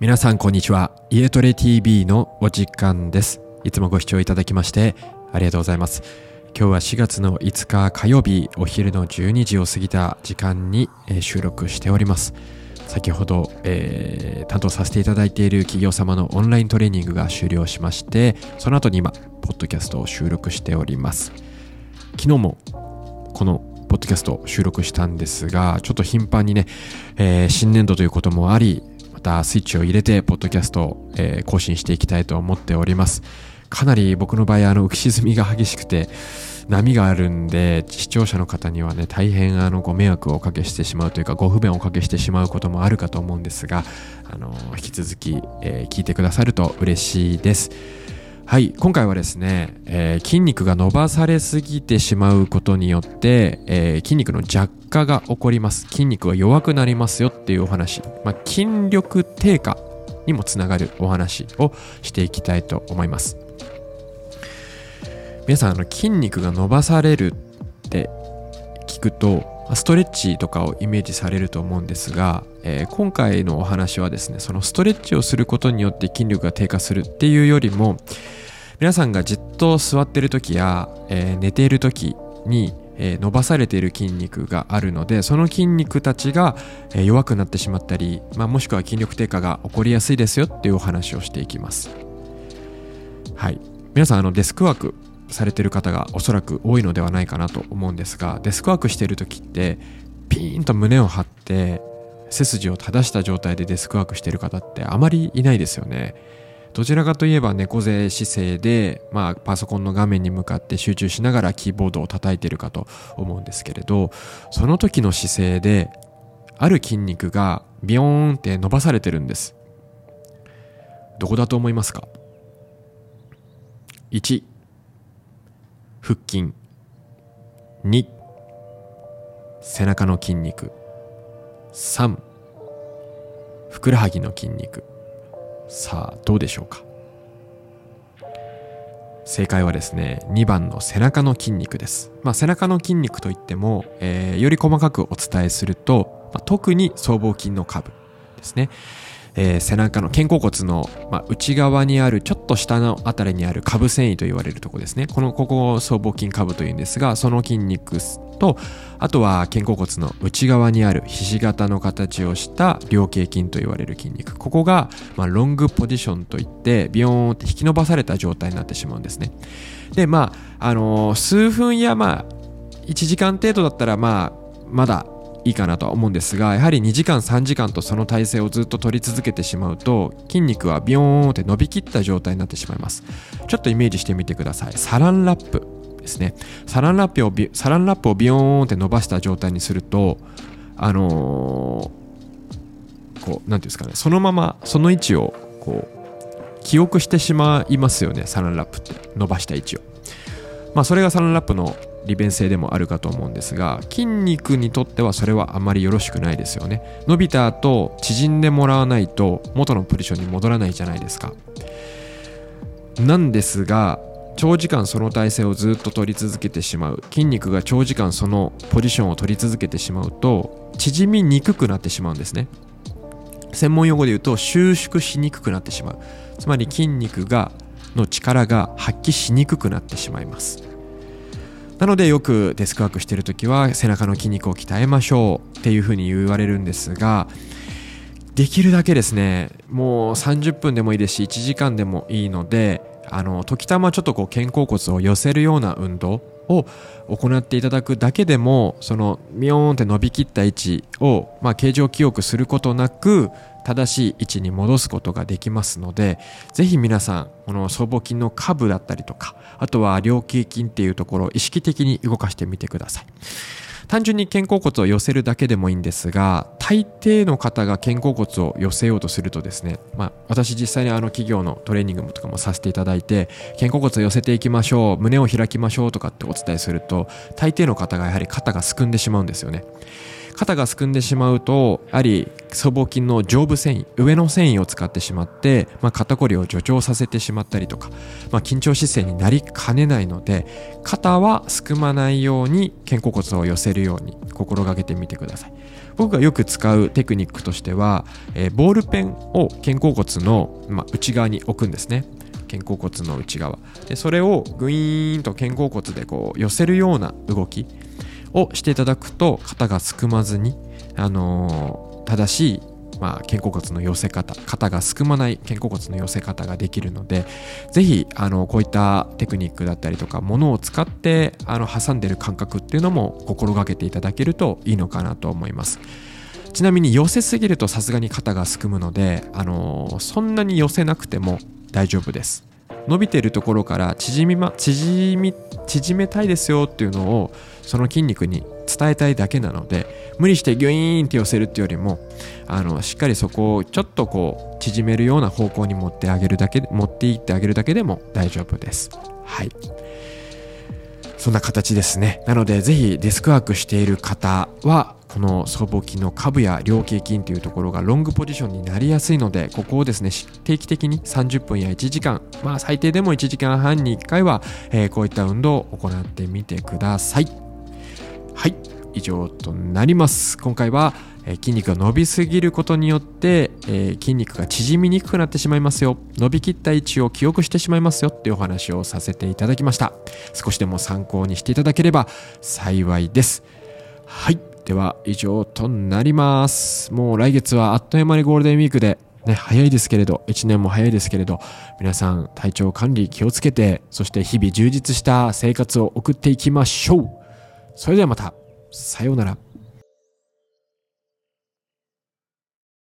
皆さんこんにちは。家トレ TV のお時間です。いつもご視聴いただきましてありがとうございます。今日は4月の5日火曜日お昼の12時を過ぎた時間に、収録しております。先ほど、えー担当させていただいている企業様のオンライントレーニングが終了しましてその後に今ポッドキャストを収録しております。昨日もこのポッドキャストを収録したんですがちょっと頻繁にね、えー新年度ということもありまたスイッチを入れてポッドキャストを、えー更新していきたいと思っております。かなり僕の場合あの浮き沈みが激しくて波があるんで視聴者の方にはね大変あのご迷惑をおかけしてしまうというかご不便をおかけしてしまうこともあるかと思うんですがあの引き続き、えー聞いてくださると嬉しいです。はい今回はですね、えー筋肉が伸ばされすぎてしまうことによって、えー筋肉の弱化が起こります。筋肉が弱くなりますよっていうお話、まあ、筋力低下にもつながるお話をしていきたいと思います。皆さんあの筋肉が伸ばされるって聞くとストレッチとかをイメージされると思うんですが、えー今回のお話はですねそのストレッチをすることによって筋力が低下するっていうよりも皆さんがじっと座ってる時や、えー寝ている時に、えー伸ばされている筋肉があるのでその筋肉たちが、えー弱くなってしまったり、まあ、もしくは筋力低下が起こりやすいですよっていうお話をしていきます。はい。皆さんあのデスクワークされてる方がおそらく多いのではないかなと思うんですがデスクワークしてる時ってピーンと胸を張って背筋を正した状態でデスクワークしてる方ってあまりいないですよね。どちらかといえば猫背姿勢で、まあ、パソコンの画面に向かって集中しながらキーボードを叩いてるかと思うんですけれどその時の姿勢である筋肉がビヨーンって伸ばされてるんです。どこだと思いますか？1腹筋。2背中の筋肉。3ふくらはぎの筋肉。さあどうでしょうか？正解はですね2番の背中の筋肉です、まあ、背中の筋肉といっても、えーより細かくお伝えすると、まあ特に僧帽筋の下部ですね。えー背中の肩甲骨の、まあ、内側にあるちょっと下のあたりにある下部繊維と言われるところですね。このここを僧帽筋下部というんですがその筋肉とあとは肩甲骨の内側にあるひし形の形をした両頸筋と言われる筋肉。ここが、まあ、ロングポジションといってビヨーンって引き伸ばされた状態になってしまうんですね。でまああのー数分やまあ1時間程度だったらまあまだいいかなとは思うんですがやはり2時間3時間とその体勢をずっと取り続けてしまうと筋肉はビヨーンって伸びきった状態になってしまいます。ちょっとイメージしてみてください。サランラップですね。サランラップをビサランラップをビヨーンって伸ばした状態にするとあのーこう何ていうんですかね。そのままその位置をこう記憶してしまいますよね。サランラップって。伸ばした位置を。まあそれがサランラップの利便性でもあるかと思うんですが筋肉にとってはそれはあまりよろしくないですよね。伸びた後縮んでもらわないと元のポジションに戻らないじゃないですか。なんですが長時間その体勢をずっと取り続けてしまう筋肉が長時間そのポジションを取り続けてしまうと縮みにくくなってしまうんですね。専門用語で言うと収縮しにくくなってしまう。つまり筋肉がの力が発揮しにくくなってしまいます。なのでよくデスクワークしてる時は背中の筋肉を鍛えましょうっていうふうに言われるんですができるだけですねもう30分でもいいですし1時間でもいいのであの時たまちょっとこう肩甲骨を寄せるような運動を行っていただくだけでもそのミヨーンって伸びきった位置を、まあ、形状記憶することなく正しい位置に戻すことができますのでぜひ皆さんこの僧帽筋の下部だったりとかあとは両頸筋っていうところを意識的に動かしてみてください。単純に肩甲骨を寄せるだけでもいいんですが大抵の方が肩甲骨を寄せようとするとですね、まあ、私実際にあの企業のトレーニングとかもさせていただいて肩甲骨を寄せていきましょう胸を開きましょうとかってお伝えすると大抵の方がやはり肩がすくんでしまうんですよね。肩がすくんでしまうとやはり僧帽筋の上部繊維上の繊維を使ってしまって、まあ、肩こりを助長させてしまったりとか、まあ、緊張姿勢になりかねないので肩はすくまないように肩甲骨を寄せるように心がけてみてください。僕がよく使うテクニックとしては、えー、ボールペンを肩甲骨の、まあ、内側に置くんですね。肩甲骨の内側。でそれをグイーンと肩甲骨でこう寄せるような動き。をしていただくと肩がすくまずに、あのー、正しい、まあ、肩甲骨の寄せ方肩がすくまない肩甲骨の寄せ方ができるのでぜひあのこういったテクニックだったりとかものを使ってあの挟んでる感覚っていうのも心がけていただけるといいのかなと思います。ちなみに寄せすぎるとさすがに肩がすくむので、あの、そんなに寄せなくても大丈夫です伸びてるところから縮み、ま、縮み縮めたいですよっていうのをその筋肉に伝えたいだけなので無理してギュイーンって寄せるっていうよりもあのしっかりそこをちょっとこう縮めるような方向に持ってあげるだけ持っていってあげるだけでも大丈夫です。はい。そんな形ですね。なのでぜひデスクワークしている方はこの僧帽筋の下部や両頸筋というところがロングポジションになりやすいのでここをですね定期的に30分や1時間まあ最低でも1時間半に1回は、えー、こういった運動を行ってみてください。はい以上となります。今回はえ筋肉が伸びすぎることによって、えー、筋肉が縮みにくくなってしまいますよ。伸びきった位置を記憶してしまいますよっていうお話をさせていただきました。少しでも参考にしていただければ幸いです。はい。では以上となります。もう来月はあっという間にゴールデンウィークで、ね、早いですけれど、1年も早いですけれど、皆さん体調管理気をつけて、そして日々充実した生活を送っていきましょう。それではまた、さようなら。